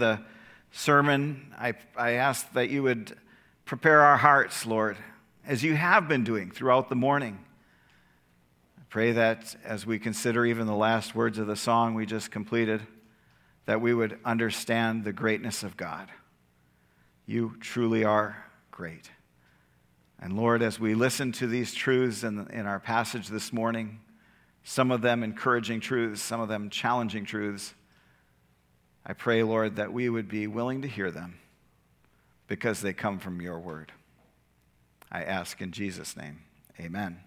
the sermon, I, I ask that you would prepare our hearts, Lord, as you have been doing throughout the morning. I pray that as we consider even the last words of the song we just completed, that we would understand the greatness of God. You truly are great. And Lord, as we listen to these truths in, in our passage this morning, some of them encouraging truths, some of them challenging truths, I pray, Lord, that we would be willing to hear them because they come from your word. I ask in Jesus' name. Amen.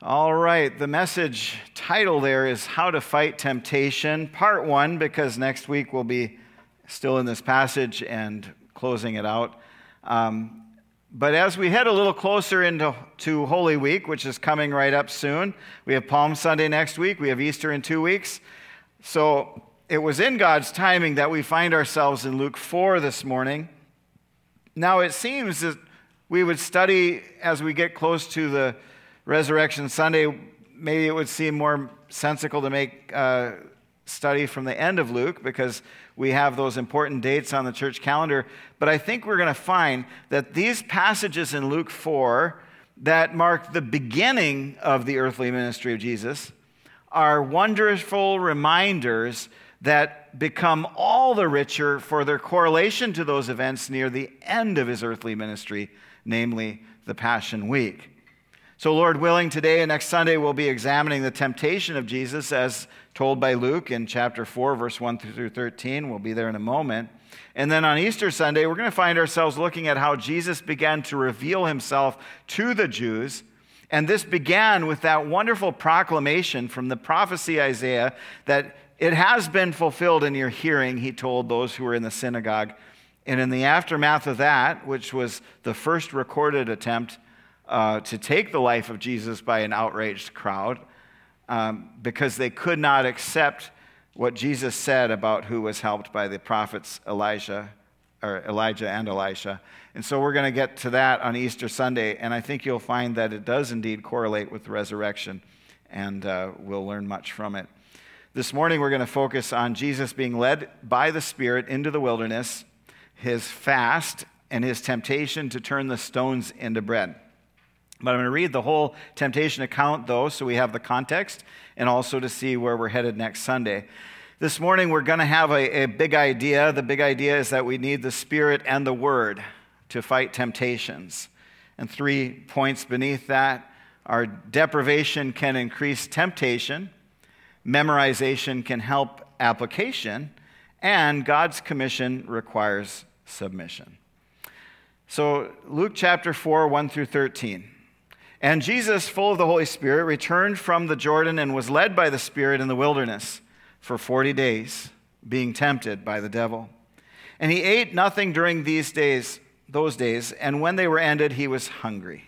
All right, the message title there is How to Fight Temptation, part one, because next week we'll be still in this passage and closing it out. Um, but as we head a little closer into to Holy Week, which is coming right up soon, we have Palm Sunday next week, we have Easter in two weeks. So it was in God's timing that we find ourselves in Luke 4 this morning. Now, it seems that we would study as we get close to the Resurrection Sunday, maybe it would seem more sensical to make a study from the end of Luke because we have those important dates on the church calendar. But I think we're going to find that these passages in Luke 4 that mark the beginning of the earthly ministry of Jesus are wonderful reminders that become all the richer for their correlation to those events near the end of his earthly ministry, namely the Passion Week. So, Lord willing, today and next Sunday we'll be examining the temptation of Jesus as told by Luke in chapter 4, verse 1 through 13. We'll be there in a moment. And then on Easter Sunday, we're going to find ourselves looking at how Jesus began to reveal himself to the Jews. And this began with that wonderful proclamation from the prophecy Isaiah that it has been fulfilled in your hearing, he told those who were in the synagogue. And in the aftermath of that, which was the first recorded attempt uh, to take the life of Jesus by an outraged crowd, um, because they could not accept what Jesus said about who was helped by the prophets Elijah, or Elijah and Elisha. And so we're going to get to that on Easter Sunday, and I think you'll find that it does indeed correlate with the resurrection, and uh, we'll learn much from it. This morning, we're going to focus on Jesus being led by the Spirit into the wilderness, his fast, and his temptation to turn the stones into bread. But I'm going to read the whole temptation account, though, so we have the context and also to see where we're headed next Sunday. This morning, we're going to have a, a, big idea. The big idea is that we need the Spirit and the Word to fight temptations. And three points beneath that are deprivation can increase temptation, memorization can help application, and God's commission requires submission. So, Luke chapter 4, 1 through 13. And Jesus, full of the Holy Spirit, returned from the Jordan and was led by the Spirit in the wilderness for 40 days, being tempted by the devil. And he ate nothing during these days, those days, and when they were ended, he was hungry.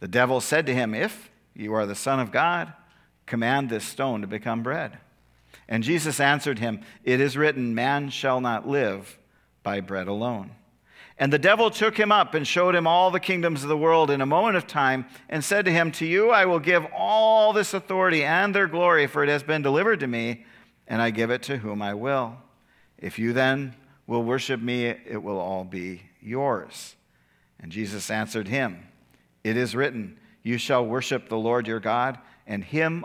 The devil said to him, If you are the Son of God, Command this stone to become bread. And Jesus answered him, It is written, Man shall not live by bread alone. And the devil took him up and showed him all the kingdoms of the world in a moment of time, and said to him, To you I will give all this authority and their glory, for it has been delivered to me, and I give it to whom I will. If you then will worship me, it will all be yours. And Jesus answered him, It is written, You shall worship the Lord your God and him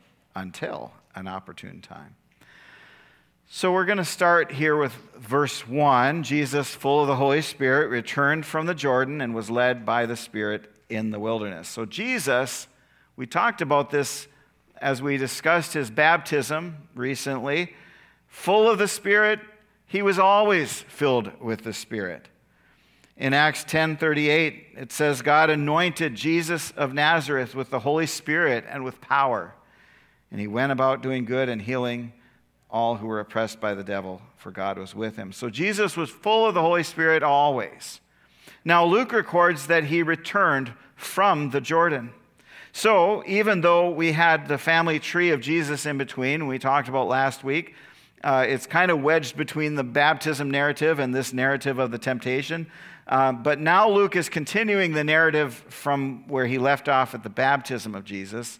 until an opportune time. So we're going to start here with verse 1. Jesus, full of the Holy Spirit, returned from the Jordan and was led by the Spirit in the wilderness. So, Jesus, we talked about this as we discussed his baptism recently. Full of the Spirit, he was always filled with the Spirit. In Acts 10:38, it says God anointed Jesus of Nazareth with the Holy Spirit and with power. And he went about doing good and healing all who were oppressed by the devil, for God was with him. So Jesus was full of the Holy Spirit always. Now, Luke records that he returned from the Jordan. So, even though we had the family tree of Jesus in between, we talked about last week, uh, it's kind of wedged between the baptism narrative and this narrative of the temptation. Uh, but now Luke is continuing the narrative from where he left off at the baptism of Jesus.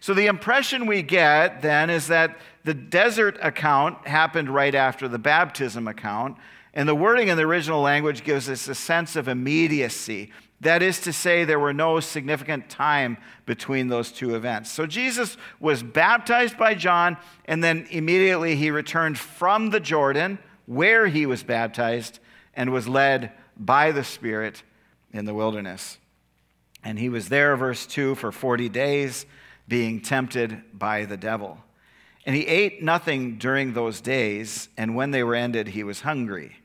So the impression we get then is that the desert account happened right after the baptism account. And the wording in the original language gives us a sense of immediacy. That is to say, there were no significant time between those two events. So Jesus was baptized by John, and then immediately he returned from the Jordan, where he was baptized, and was led by the Spirit in the wilderness. And he was there, verse 2, for 40 days, being tempted by the devil. And he ate nothing during those days, and when they were ended, he was hungry.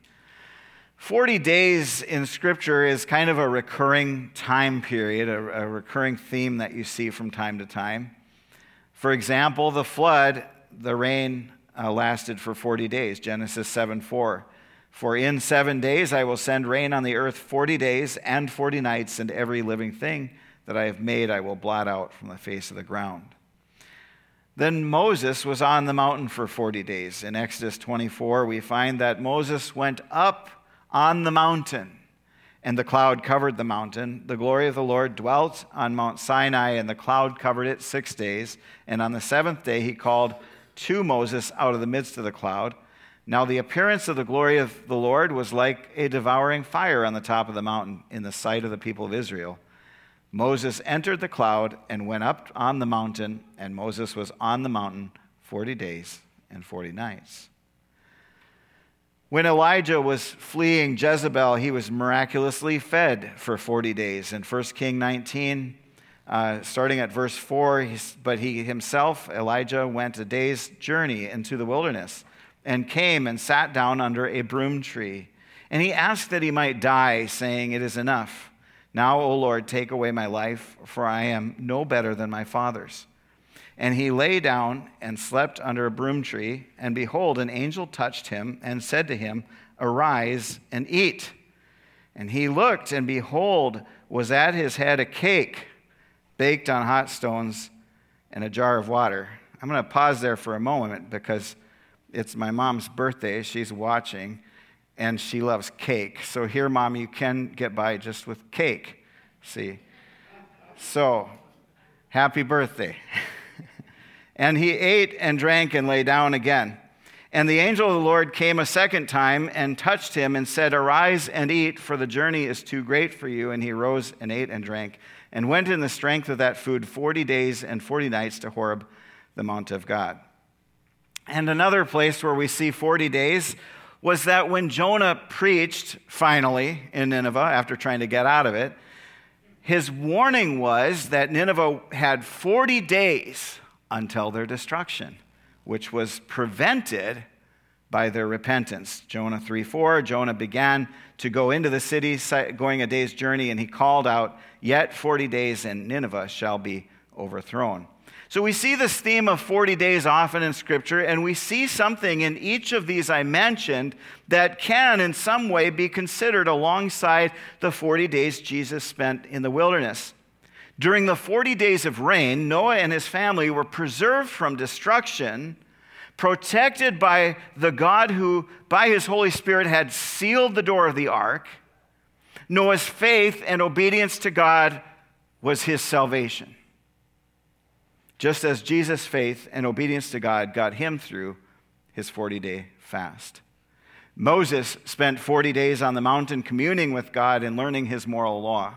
40 days in Scripture is kind of a recurring time period, a, a, recurring theme that you see from time to time. For example, the flood, the rain uh, lasted for 40 days, Genesis 7 4. For in seven days I will send rain on the earth 40 days and 40 nights, and every living thing that I have made I will blot out from the face of the ground. Then Moses was on the mountain for 40 days. In Exodus 24, we find that Moses went up on the mountain, and the cloud covered the mountain. The glory of the Lord dwelt on Mount Sinai, and the cloud covered it six days. And on the seventh day, he called to Moses out of the midst of the cloud. Now, the appearance of the glory of the Lord was like a devouring fire on the top of the mountain in the sight of the people of Israel. Moses entered the cloud and went up on the mountain, and Moses was on the mountain 40 days and 40 nights. When Elijah was fleeing Jezebel, he was miraculously fed for 40 days. In 1 King 19, uh, starting at verse 4, but he himself, Elijah, went a day's journey into the wilderness and came and sat down under a broom tree. And he asked that he might die, saying, It is enough. Now, O Lord, take away my life, for I am no better than my fathers. And he lay down and slept under a broom tree, and behold, an angel touched him and said to him, Arise and eat. And he looked, and behold, was at his head a cake baked on hot stones and a jar of water. I'm going to pause there for a moment because it's my mom's birthday. She's watching, and she loves cake. So here, mom, you can get by just with cake. See? So, happy birthday. And he ate and drank and lay down again. And the angel of the Lord came a second time and touched him and said, Arise and eat, for the journey is too great for you. And he rose and ate and drank and went in the strength of that food 40 days and 40 nights to Horeb, the mount of God. And another place where we see 40 days was that when Jonah preached finally in Nineveh after trying to get out of it, his warning was that Nineveh had 40 days until their destruction, which was prevented by their repentance. Jonah 3 4, Jonah began to go into the city, going a day's journey, and he called out, Yet 40 days, and Nineveh shall be overthrown. So we see this theme of 40 days often in Scripture, and we see something in each of these I mentioned that can, in some way, be considered alongside the 40 days Jesus spent in the wilderness. During the 40 days of rain, Noah and his family were preserved from destruction, protected by the God who, by his Holy Spirit, had sealed the door of the ark. Noah's faith and obedience to God was his salvation. Just as Jesus' faith and obedience to God got him through his 40 day fast. Moses spent 40 days on the mountain communing with God and learning his moral law.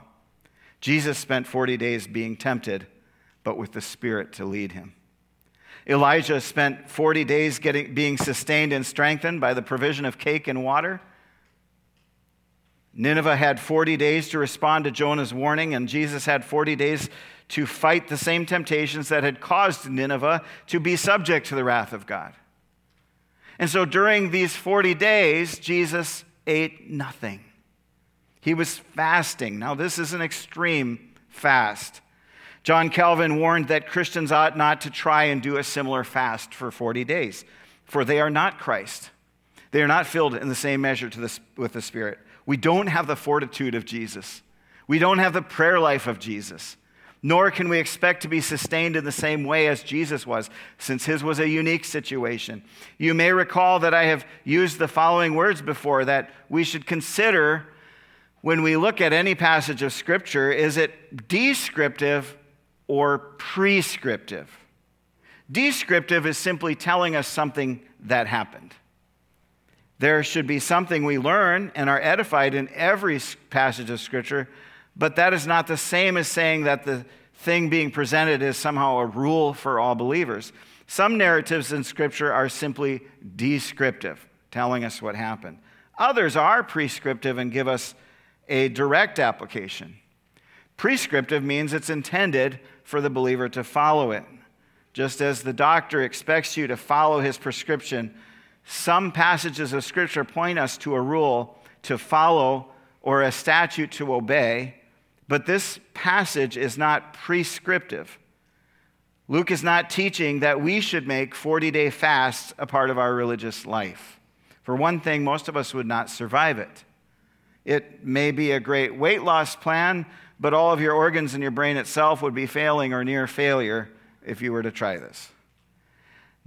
Jesus spent 40 days being tempted, but with the Spirit to lead him. Elijah spent 40 days getting, being sustained and strengthened by the provision of cake and water. Nineveh had 40 days to respond to Jonah's warning, and Jesus had 40 days to fight the same temptations that had caused Nineveh to be subject to the wrath of God. And so during these 40 days, Jesus ate nothing. He was fasting. Now, this is an extreme fast. John Calvin warned that Christians ought not to try and do a similar fast for 40 days. for they are not Christ. They are not filled in the same measure the, with the Spirit. We don't have the fortitude of Jesus. We don't have the prayer life of Jesus. Nor can we expect to be sustained in the same way as Jesus was, since his was a unique situation. You may recall that I have used the following words before that we should consider when we look at any passage of Scripture is it descriptive or prescriptive? Descriptive is simply telling us something that happened. There should be something we learn and are edified in every passage of Scripture, but that is not the same as saying that the thing being presented is somehow a rule for all believers. Some narratives in Scripture are simply descriptive, telling us what happened. Others are prescriptive and give us a direct application. Prescriptive means it's intended for the believer to follow it. Just as the doctor expects you to follow his prescription, some passages of Scripture point us to a rule to follow or a statute to obey, but this passage is not prescriptive. Luke is not teaching that we should make 40 day fasts a part of our religious life. For one thing, most of us would not survive it. It may be a great weight loss plan, but all of your organs and your brain itself would be failing or near failure if you were to try this.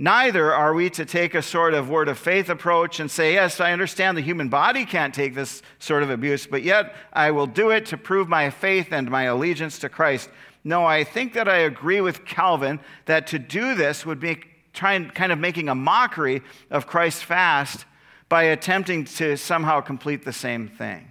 Neither are we to take a sort of word of faith approach and say, Yes, I understand the human body can't take this sort of abuse, but yet I will do it to prove my faith and my allegiance to Christ. No, I think that I agree with Calvin that to do this would be trying, kind of making a mockery of Christ's fast by attempting to somehow complete the same thing.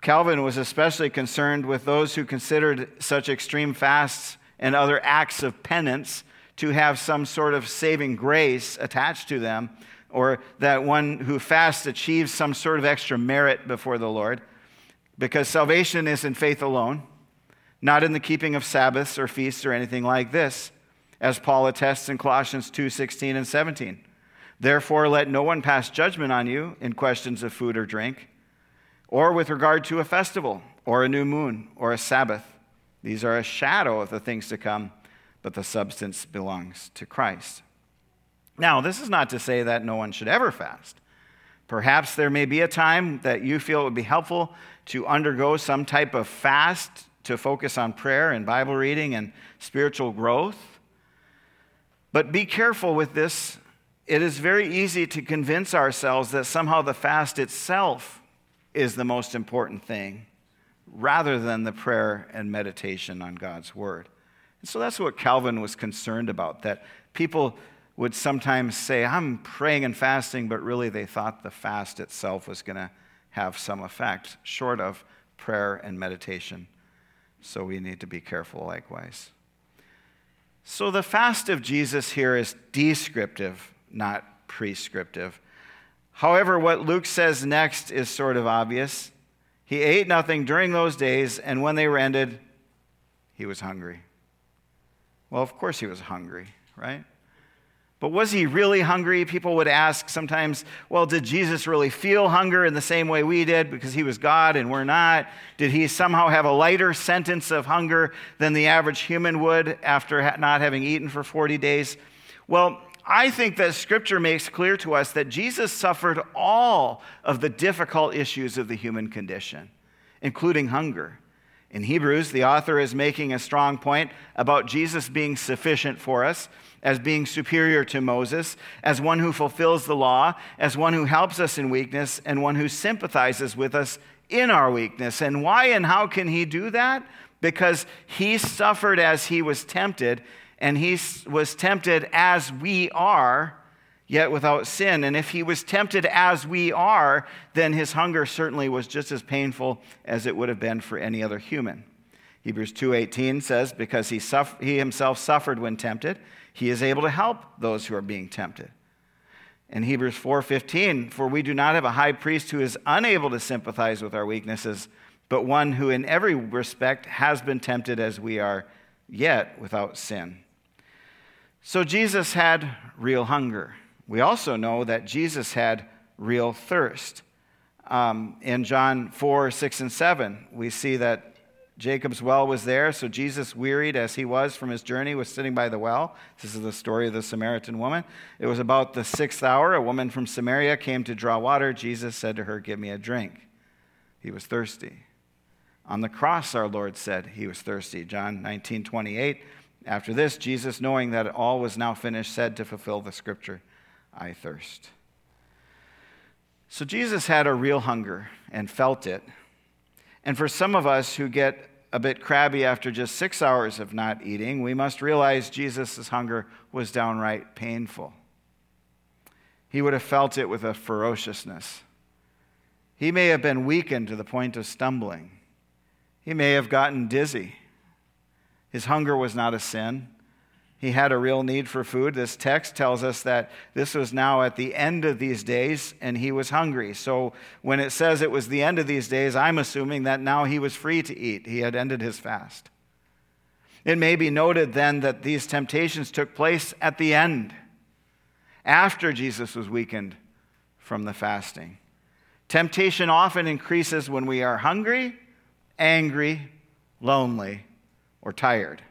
Calvin was especially concerned with those who considered such extreme fasts and other acts of penance to have some sort of saving grace attached to them, or that one who fasts achieves some sort of extra merit before the Lord, because salvation is in faith alone, not in the keeping of Sabbaths or feasts or anything like this, as Paul attests in Colossians 2 16 and 17. Therefore, let no one pass judgment on you in questions of food or drink, or with regard to a festival, or a new moon, or a Sabbath. These are a shadow of the things to come but the substance belongs to Christ. Now, this is not to say that no one should ever fast. Perhaps there may be a time that you feel it would be helpful to undergo some type of fast to focus on prayer and Bible reading and spiritual growth. But be careful with this. It is very easy to convince ourselves that somehow the fast itself is the most important thing rather than the prayer and meditation on God's Word. And so that's what Calvin was concerned about, that people would sometimes say, I'm praying and fasting, but really they thought the fast itself was going to have some effect, short of prayer and meditation. So we need to be careful likewise. So the fast of Jesus here is descriptive, not prescriptive. However, what Luke says next is sort of obvious. He ate nothing during those days, and when they were ended, he was hungry. Well, of course he was hungry, right? But was he really hungry? People would ask sometimes, well, did Jesus really feel hunger in the same way we did because he was God and we're not? Did he somehow have a lighter sentence of hunger than the average human would after not having eaten for 40 days? Well, I think that scripture makes clear to us that Jesus suffered all of the difficult issues of the human condition, including hunger. In Hebrews, the author is making a strong point about Jesus being sufficient for us, as being superior to Moses, as one who fulfills the law, as one who helps us in weakness, and one who sympathizes with us in our weakness. And why and how can he do that? Because he suffered as he was tempted, and he was tempted as we are yet without sin. And if he was tempted as we are, then his hunger certainly was just as painful as it would have been for any other human. Hebrews 2:18 says because he, suffer, he himself suffered when tempted, he is able to help those who are being tempted. In Hebrews 4:15, for we do not have a high priest who is unable to sympathize with our weaknesses, but one who in every respect has been tempted as we are, yet without sin. So Jesus had real hunger. We also know that Jesus had real thirst. Um, in John 4, 6, and 7, we see that Jacob's well was there, so Jesus, wearied as he was from his journey, was sitting by the well. This is the story of the Samaritan woman. It was about the sixth hour. A woman from Samaria came to draw water. Jesus said to her, Give me a drink. He was thirsty. On the cross, our Lord said he was thirsty. John 19, 28. After this, Jesus, knowing that all was now finished, said to fulfill the scripture, I thirst. So Jesus had a real hunger and felt it. And for some of us who get a bit crabby after just six hours of not eating, we must realize Jesus' hunger was downright painful. He would have felt it with a ferociousness. He may have been weakened to the point of stumbling. He may have gotten dizzy. His hunger was not a sin. He had a real need for food. This text tells us that this was now at the end of these days and he was hungry. So when it says it was the end of these days, I'm assuming that now he was free to eat. He had ended his fast. It may be noted then that these temptations took place at the end, after Jesus was weakened from the fasting. Temptation often increases when we are hungry, angry, lonely, or tired.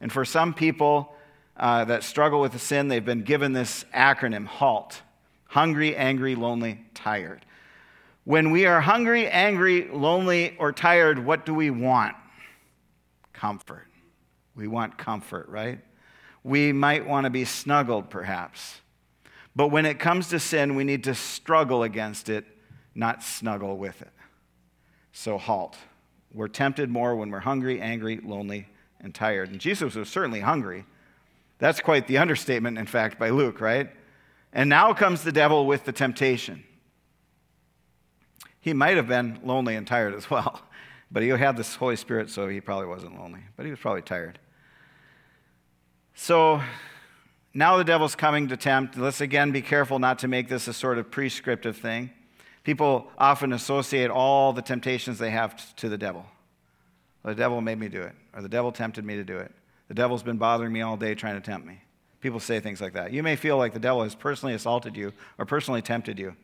And for some people, uh, that struggle with the sin, they've been given this acronym HALT hungry, angry, lonely, tired. When we are hungry, angry, lonely, or tired, what do we want? Comfort. We want comfort, right? We might want to be snuggled, perhaps. But when it comes to sin, we need to struggle against it, not snuggle with it. So, halt. We're tempted more when we're hungry, angry, lonely, and tired. And Jesus was certainly hungry. That's quite the understatement, in fact, by Luke, right? And now comes the devil with the temptation. He might have been lonely and tired as well, but he had this Holy Spirit, so he probably wasn't lonely, but he was probably tired. So now the devil's coming to tempt. Let's again be careful not to make this a sort of prescriptive thing. People often associate all the temptations they have to the devil. The devil made me do it, or the devil tempted me to do it. The devil's been bothering me all day trying to tempt me. People say things like that. You may feel like the devil has personally assaulted you or personally tempted you.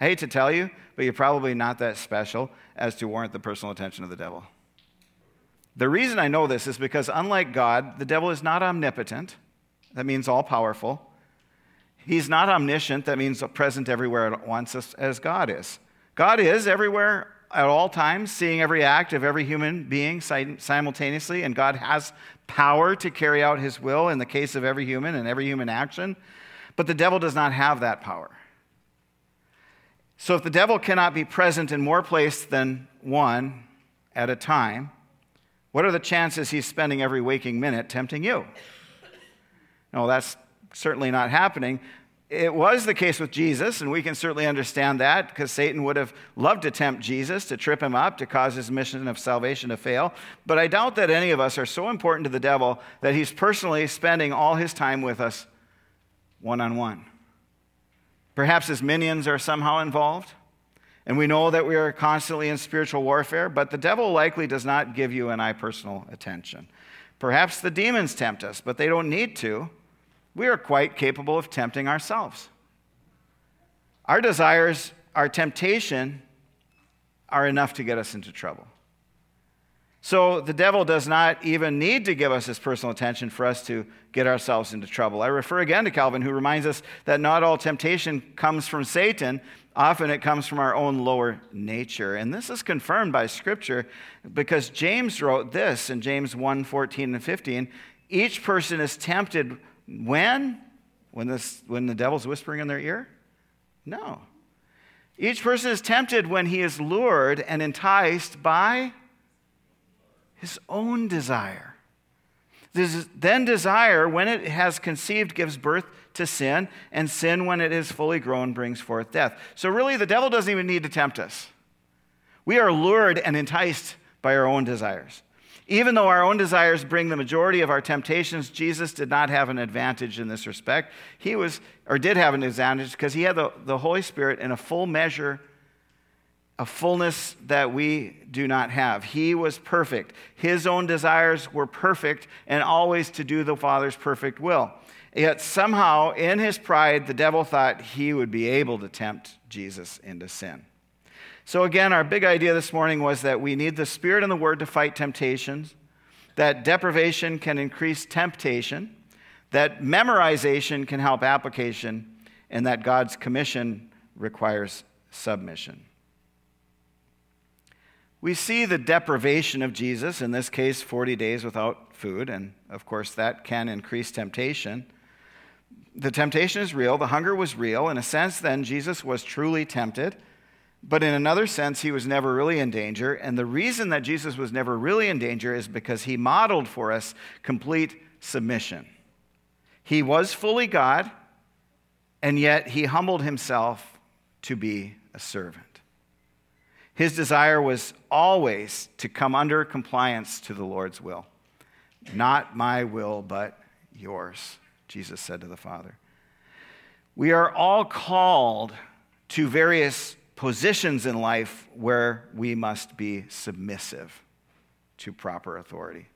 I hate to tell you, but you're probably not that special as to warrant the personal attention of the devil. The reason I know this is because, unlike God, the devil is not omnipotent. That means all powerful. He's not omniscient. That means present everywhere at once, as God is. God is everywhere at all times, seeing every act of every human being simultaneously, and God has power to carry out his will in the case of every human and every human action. But the devil does not have that power. So if the devil cannot be present in more places than one at a time, what are the chances he's spending every waking minute tempting you? No, that's certainly not happening. It was the case with Jesus, and we can certainly understand that because Satan would have loved to tempt Jesus, to trip him up, to cause his mission of salvation to fail. But I doubt that any of us are so important to the devil that he's personally spending all his time with us one on one. Perhaps his minions are somehow involved, and we know that we are constantly in spiritual warfare, but the devil likely does not give you and I personal attention. Perhaps the demons tempt us, but they don't need to we are quite capable of tempting ourselves. Our desires, our temptation, are enough to get us into trouble. So the devil does not even need to give us his personal attention for us to get ourselves into trouble. I refer again to Calvin, who reminds us that not all temptation comes from Satan. Often it comes from our own lower nature. And this is confirmed by Scripture because James wrote this in James 1 14 and 15. Each person is tempted when? When, this, when the devil's whispering in their ear? No. Each person is tempted when he is lured and enticed by his own desire. This, then desire, when it has conceived, gives birth to sin, and sin, when it is fully grown, brings forth death. So, really, the devil doesn't even need to tempt us. We are lured and enticed by our own desires. Even though our own desires bring the majority of our temptations, Jesus did not have an advantage in this respect. He was, or did have an advantage, because he had the, the Holy Spirit in a full measure, a fullness that we do not have. He was perfect. His own desires were perfect and always to do the Father's perfect will. Yet somehow, in his pride, the devil thought he would be able to tempt Jesus into sin. So, again, our big idea this morning was that we need the Spirit and the Word to fight temptations, that deprivation can increase temptation, that memorization can help application, and that God's commission requires submission. We see the deprivation of Jesus, in this case, 40 days without food, and of course, that can increase temptation. The temptation is real, the hunger was real. In a sense, then, Jesus was truly tempted, but in another sense, he was never really in danger. And the reason that Jesus was never really in danger is because he modeled for us complete submission. He was fully God, and yet he humbled himself to be a servant. His desire was always to come under compliance to the Lord's will. Not my will, but yours, Jesus said to the Father. We are all called to various positions in life where we must be submissive to proper authority.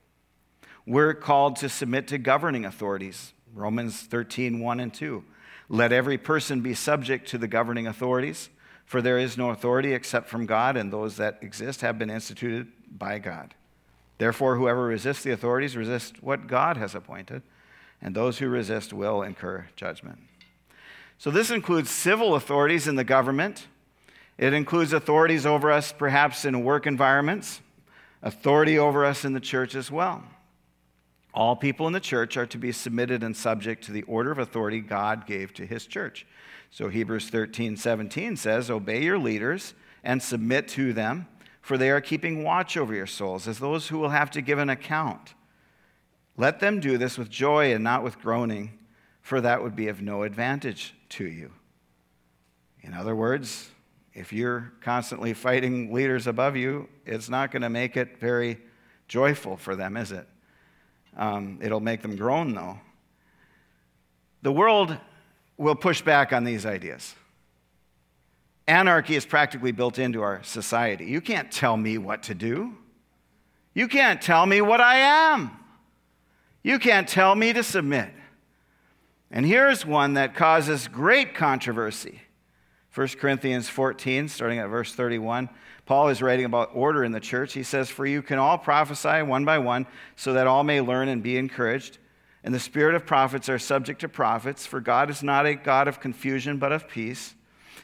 We're called to submit to governing authorities. Romans 13, 1 and 2. Let every person be subject to the governing authorities for there is no authority except from God, and those that exist have been instituted by God. Therefore, whoever resists the authorities resists what God has appointed, and those who resist will incur judgment. So, this includes civil authorities in the government. It includes authorities over us, perhaps in work environments, authority over us in the church as well. All people in the church are to be submitted and subject to the order of authority God gave to his church. So Hebrews 13, 17 says, Obey your leaders and submit to them, for they are keeping watch over your souls as those who will have to give an account. Let them do this with joy and not with groaning, for that would be of no advantage to you. In other words, if you're constantly fighting leaders above you, it's not going to make it very joyful for them, is it? Um, it'll make them groan, though. The world will push back on these ideas. Anarchy is practically built into our society. You can't tell me what to do. You can't tell me what I am. You can't tell me to submit. And here's one that causes great controversy. 1 Corinthians 14, starting at verse 31. Paul is writing about order in the church. He says, For you can all prophesy one by one, so that all may learn and be encouraged. And the spirit of prophets are subject to prophets, for God is not a God of confusion, but of peace.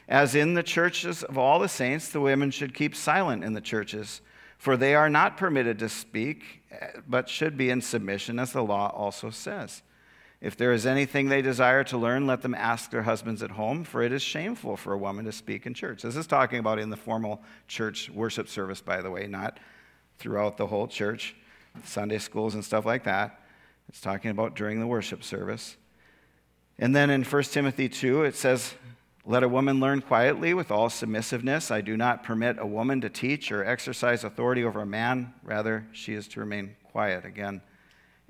As in the churches of all the saints, the women should keep silent in the churches, for they are not permitted to speak, but should be in submission, as the law also says. If there is anything they desire to learn, let them ask their husbands at home, for it is shameful for a woman to speak in church. This is talking about in the formal church worship service, by the way, not throughout the whole church, Sunday schools and stuff like that. It's talking about during the worship service. And then in 1 Timothy 2, it says, Let a woman learn quietly with all submissiveness. I do not permit a woman to teach or exercise authority over a man. Rather, she is to remain quiet. Again,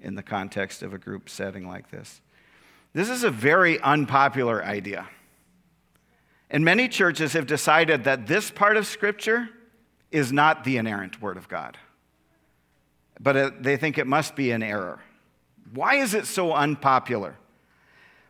in the context of a group setting like this. This is a very unpopular idea. And many churches have decided that this part of Scripture is not the inerrant Word of God, but they think it must be an error. Why is it so unpopular?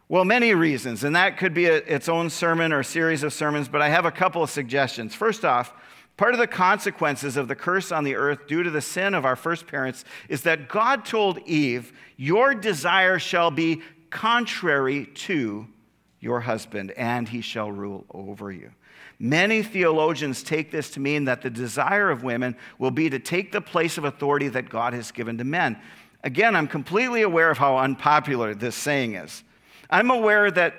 Well, many reasons, and that could be a, its own sermon or series of sermons, but I have a couple of suggestions. First off, part of the consequences of the curse on the earth due to the sin of our first parents is that God told Eve, Your desire shall be contrary to your husband, and he shall rule over you. Many theologians take this to mean that the desire of women will be to take the place of authority that God has given to men. Again, I'm completely aware of how unpopular this saying is. I'm aware that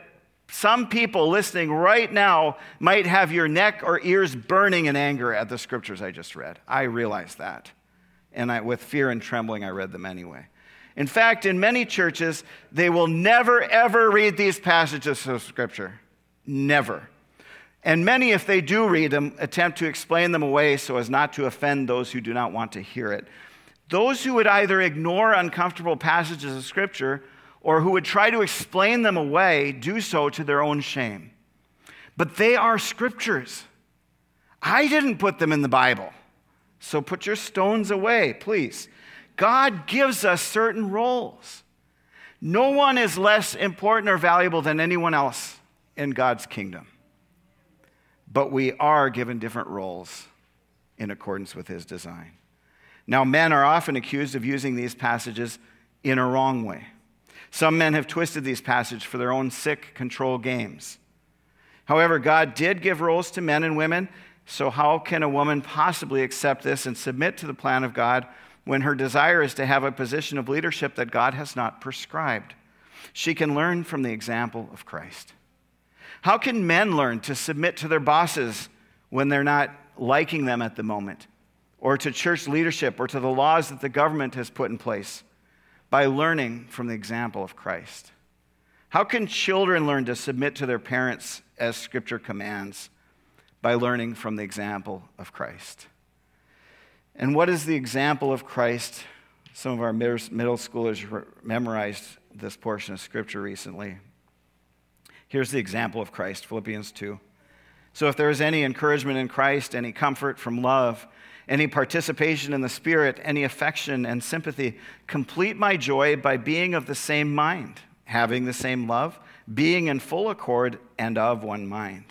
some people listening right now might have your neck or ears burning in anger at the scriptures I just read. I realize that. And I, with fear and trembling, I read them anyway. In fact, in many churches, they will never, ever read these passages of scripture. Never. And many, if they do read them, attempt to explain them away so as not to offend those who do not want to hear it. Those who would either ignore uncomfortable passages of Scripture or who would try to explain them away do so to their own shame. But they are Scriptures. I didn't put them in the Bible. So put your stones away, please. God gives us certain roles. No one is less important or valuable than anyone else in God's kingdom. but we are given different roles in accordance with his design. Now, men are often accused of using these passages in a wrong way. Some men have twisted these passages for their own sick control games. However, God did give roles to men and women, so how can a woman possibly accept this and submit to the plan of God when her desire is to have a position of leadership that God has not prescribed? She can learn from the example of Christ. How can men learn to submit to their bosses when they're not liking them at the moment, or to church leadership, or to the laws that the government has put in place? By learning from the example of Christ. How can children learn to submit to their parents as Scripture commands? By learning from the example of Christ. And what is the example of Christ? Some of our middle schoolers memorized this portion of Scripture recently. Here's the example of Christ, Philippians 2. So if there is any encouragement in Christ, any comfort from love, any participation in the Spirit, any affection and sympathy, complete my joy by being of the same mind, having the same love, being in full accord and of one mind.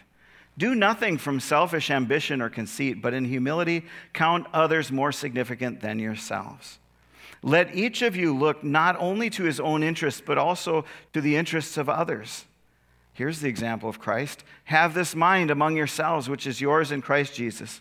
Do nothing from selfish ambition or conceit, but in humility count others more significant than yourselves. Let each of you look not only to his own interests, but also to the interests of others. Here's the example of Christ. Have this mind among yourselves, which is yours in Christ Jesus,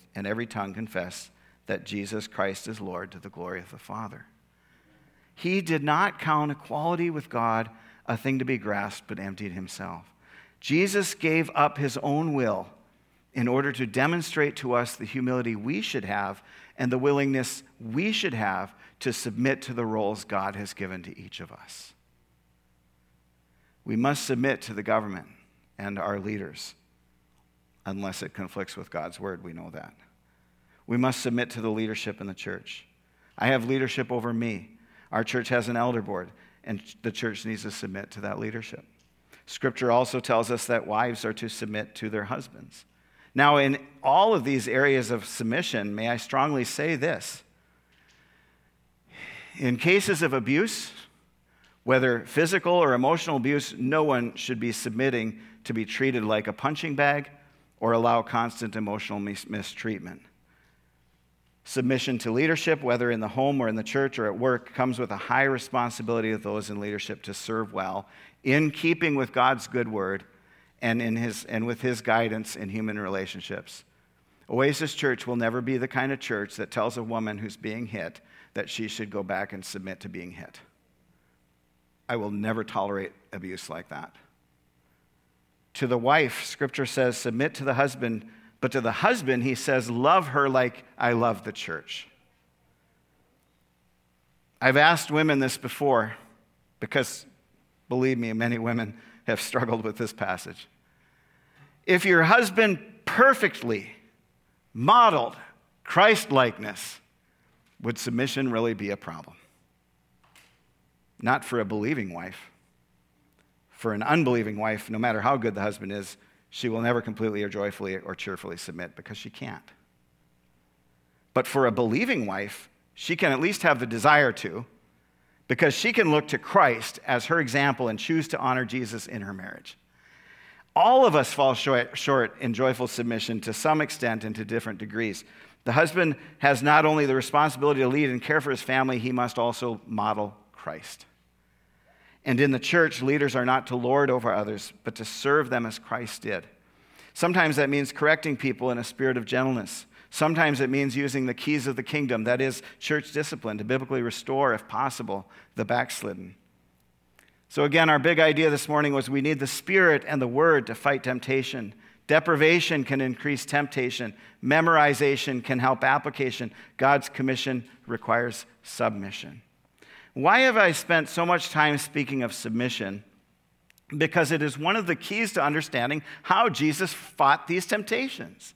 and every tongue confess that Jesus Christ is Lord to the glory of the Father. He did not count equality with God a thing to be grasped, but emptied himself. Jesus gave up his own will in order to demonstrate to us the humility we should have and the willingness we should have to submit to the roles God has given to each of us. We must submit to the government and our leaders unless it conflicts with God's word. We know that. We must submit to the leadership in the church. I have leadership over me. Our church has an elder board, and the church needs to submit to that leadership. Scripture also tells us that wives are to submit to their husbands. Now, in all of these areas of submission, may I strongly say this in cases of abuse, whether physical or emotional abuse, no one should be submitting to be treated like a punching bag or allow constant emotional mis- mistreatment. Submission to leadership, whether in the home or in the church or at work, comes with a high responsibility of those in leadership to serve well, in keeping with God's good word and, in his, and with his guidance in human relationships. Oasis Church will never be the kind of church that tells a woman who's being hit that she should go back and submit to being hit. I will never tolerate abuse like that. To the wife, scripture says, submit to the husband, but to the husband, he says, love her like I love the church. I've asked women this before because, believe me, many women have struggled with this passage. If your husband perfectly modeled Christ likeness, would submission really be a problem? Not for a believing wife. For an unbelieving wife, no matter how good the husband is, she will never completely or joyfully or cheerfully submit because she can't. But for a believing wife, she can at least have the desire to because she can look to Christ as her example and choose to honor Jesus in her marriage. All of us fall short, in joyful submission to some extent and to different degrees. The husband has not only the responsibility to lead and care for his family, he must also model Christ. And in the church, leaders are not to lord over others, but to serve them as Christ did. Sometimes that means correcting people in a spirit of gentleness. Sometimes it means using the keys of the kingdom, that is, church discipline, to biblically restore, if possible, the backslidden. So, again, our big idea this morning was we need the Spirit and the Word to fight temptation. Deprivation can increase temptation. Memorization can help application. God's commission requires submission. Why have I spent so much time speaking of submission because it is one of the keys to understanding how Jesus fought these temptations.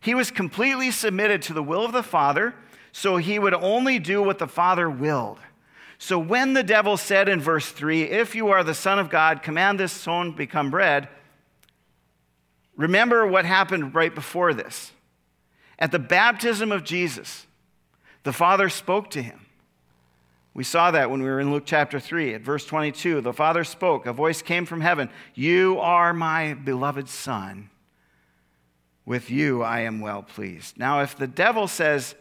He was completely submitted to the will of the Father, so he would only do what the Father willed. So when the devil said in verse 3, If you are the Son of God, command this stone become bread, remember what happened right before this. At the baptism of Jesus, the Father spoke to him. We saw that when we were in Luke chapter 3 at verse 22. The Father spoke, a voice came from heaven You are my beloved Son. With you I am well pleased. Now, if the devil says,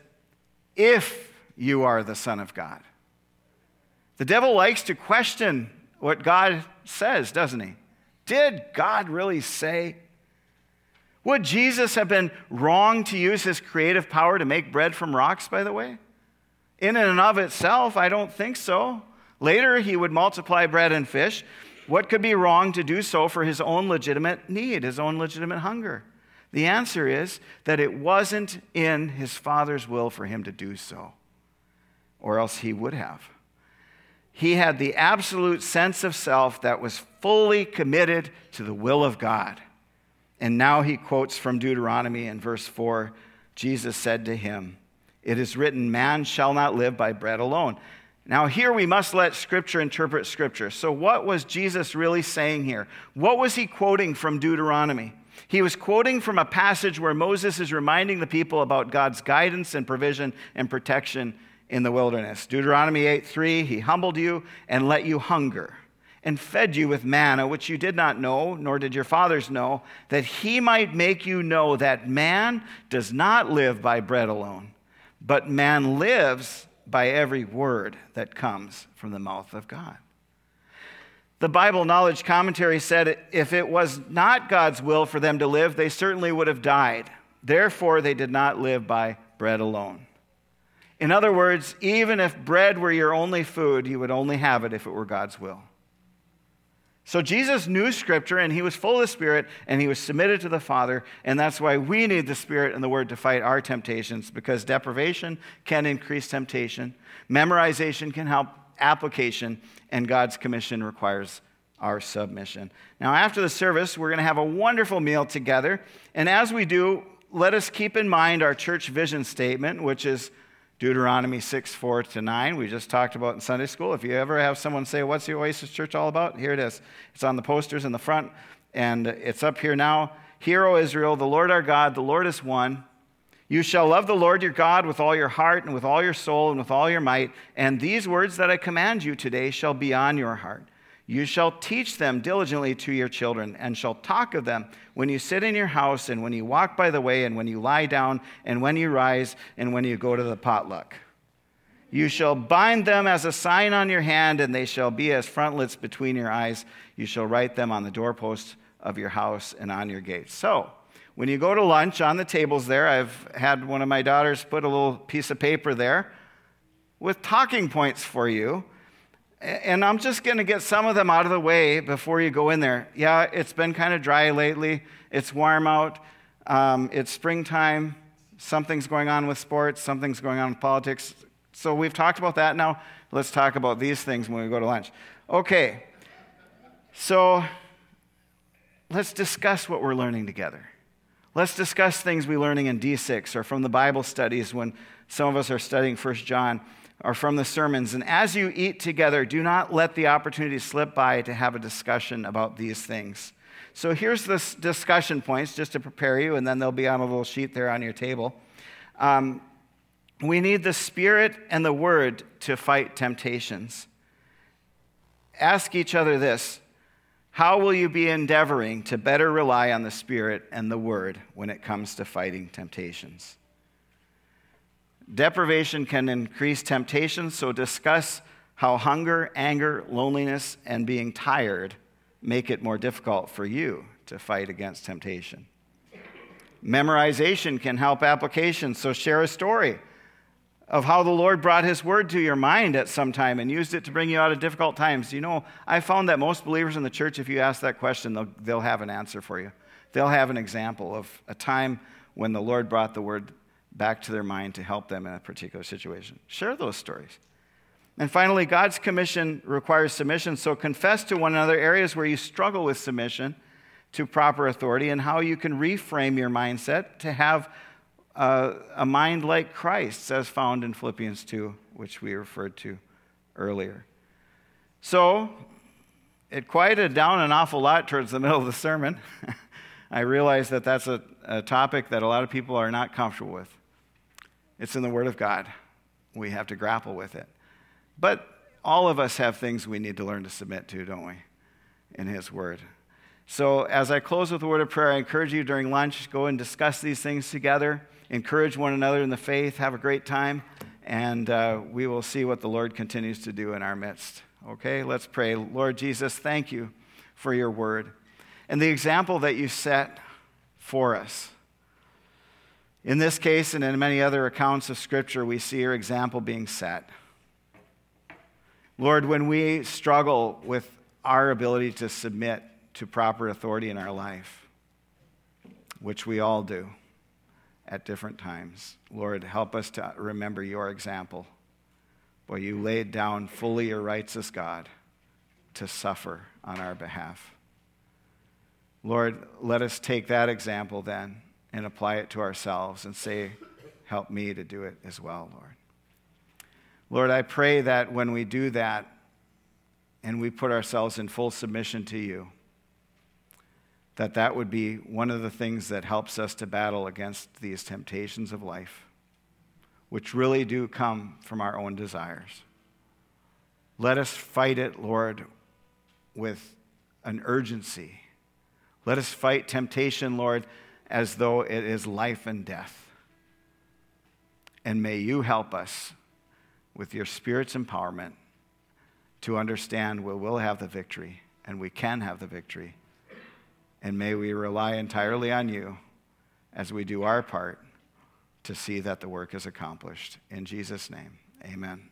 If you are the Son of God, the devil likes to question what God says, doesn't he? Did God really say? Would Jesus have been wrong to use his creative power to make bread from rocks, by the way? In and of itself, I don't think so. Later, he would multiply bread and fish. What could be wrong to do so for his own legitimate need, his own legitimate hunger? The answer is that it wasn't in his Father's will for him to do so, or else he would have. He had the absolute sense of self that was fully committed to the will of God. And now he quotes from Deuteronomy in verse 4 Jesus said to him, it is written, Man shall not live by bread alone. Now, here we must let Scripture interpret Scripture. So, what was Jesus really saying here? What was he quoting from Deuteronomy? He was quoting from a passage where Moses is reminding the people about God's guidance and provision and protection in the wilderness. Deuteronomy 8 3, He humbled you and let you hunger and fed you with manna, which you did not know, nor did your fathers know, that He might make you know that man does not live by bread alone but man lives by every word that comes from the mouth of God. The Bible Knowledge Commentary said if it was not God's will for them to live, they certainly would have died. Therefore, they did not live by bread alone. In other words, even if bread were your only food, you would only have it if it were God's will. So Jesus knew Scripture and he was full of the Spirit and he was submitted to the Father. And that's why we need the Spirit and the Word to fight our temptations because deprivation can increase temptation, memorization can help application, and God's commission requires our submission. Now, after the service, we're going to have a wonderful meal together. And as we do, let us keep in mind our church vision statement, which is Deuteronomy 6, 4 to 9, we just talked about in Sunday school. If you ever have someone say, What's the Oasis Church all about? Here it is. It's on the posters in the front, and it's up here now. Hear, O Israel, the Lord our God, the Lord is one. You shall love the Lord your God with all your heart and with all your soul and with all your might. And these words that I command you today shall be on your heart. You shall teach them diligently to your children, and shall talk of them when you sit in your house, and when you walk by the way, and when you lie down, and when you rise, and when you go to the potluck. You shall bind them as a sign on your hand, and they shall be as frontlets between your eyes. You shall write them on the doorposts of your house and on your gates. So, when you go to lunch on the tables there, I've had one of my daughters put a little piece of paper there with talking points for you and I'm just going to get some of them out of the way before you go in there. Yeah, it's been kind of dry lately. It's warm out. Um, it's springtime. Something's going on with sports. Something's going on with politics. So we've talked about that. Now let's talk about these things when we go to lunch. Okay. So let's discuss what we're learning together. Let's discuss things we're learning in D6 or from the Bible studies when some of us are studying First John or from the sermons. And as you eat together, do not let the opportunity slip by to have a discussion about these things. So here's the discussion points just to prepare you, and then they'll be on a little sheet there on your table. Um, we need the Spirit and the Word to fight temptations. Ask each other this How will you be endeavoring to better rely on the Spirit and the Word when it comes to fighting temptations? Deprivation can increase temptation, so discuss how hunger, anger, loneliness, and being tired make it more difficult for you to fight against temptation. Memorization can help application, so share a story of how the Lord brought His Word to your mind at some time and used it to bring you out of difficult times. You know, I found that most believers in the church, if you ask that question, they'll, they'll have an answer for you. They'll have an example of a time when the Lord brought the Word back to their mind to help them in a particular situation. Share those stories. And finally, God's commission requires submission. So confess to one another areas where you struggle with submission to proper authority and how you can reframe your mindset to have a, a mind like Christ's, as found in Philippians 2, which we referred to earlier. So it quieted down an awful lot towards the middle of the sermon. I realize that that's a, a topic that a lot of people are not comfortable with. It's in the Word of God. We have to grapple with it. But all of us have things we need to learn to submit to, don't we? In His Word. So, as I close with a word of prayer, I encourage you during lunch, go and discuss these things together, encourage one another in the faith, have a great time, and uh, we will see what the Lord continues to do in our midst. Okay, let's pray. Lord Jesus, thank you for your word and the example that you set for us. In this case, and in many other accounts of Scripture, we see your example being set. Lord, when we struggle with our ability to submit to proper authority in our life, which we all do at different times, Lord, help us to remember your example. Boy, you laid down fully your rights as God to suffer on our behalf. Lord, let us take that example then and apply it to ourselves and say, Help me to do it as well, Lord. Lord, I pray that when we do that and we put ourselves in full submission to you, that that would be one of the things that helps us to battle against these temptations of life, which really do come from our own desires. Let us fight it, Lord, with an urgency. Let us fight temptation, Lord, as though it is life and death. And may you help us with your Spirit's empowerment to understand we will have the victory and we can have the victory. And may we rely entirely on you as we do our part to see that the work is accomplished. In Jesus' name, amen.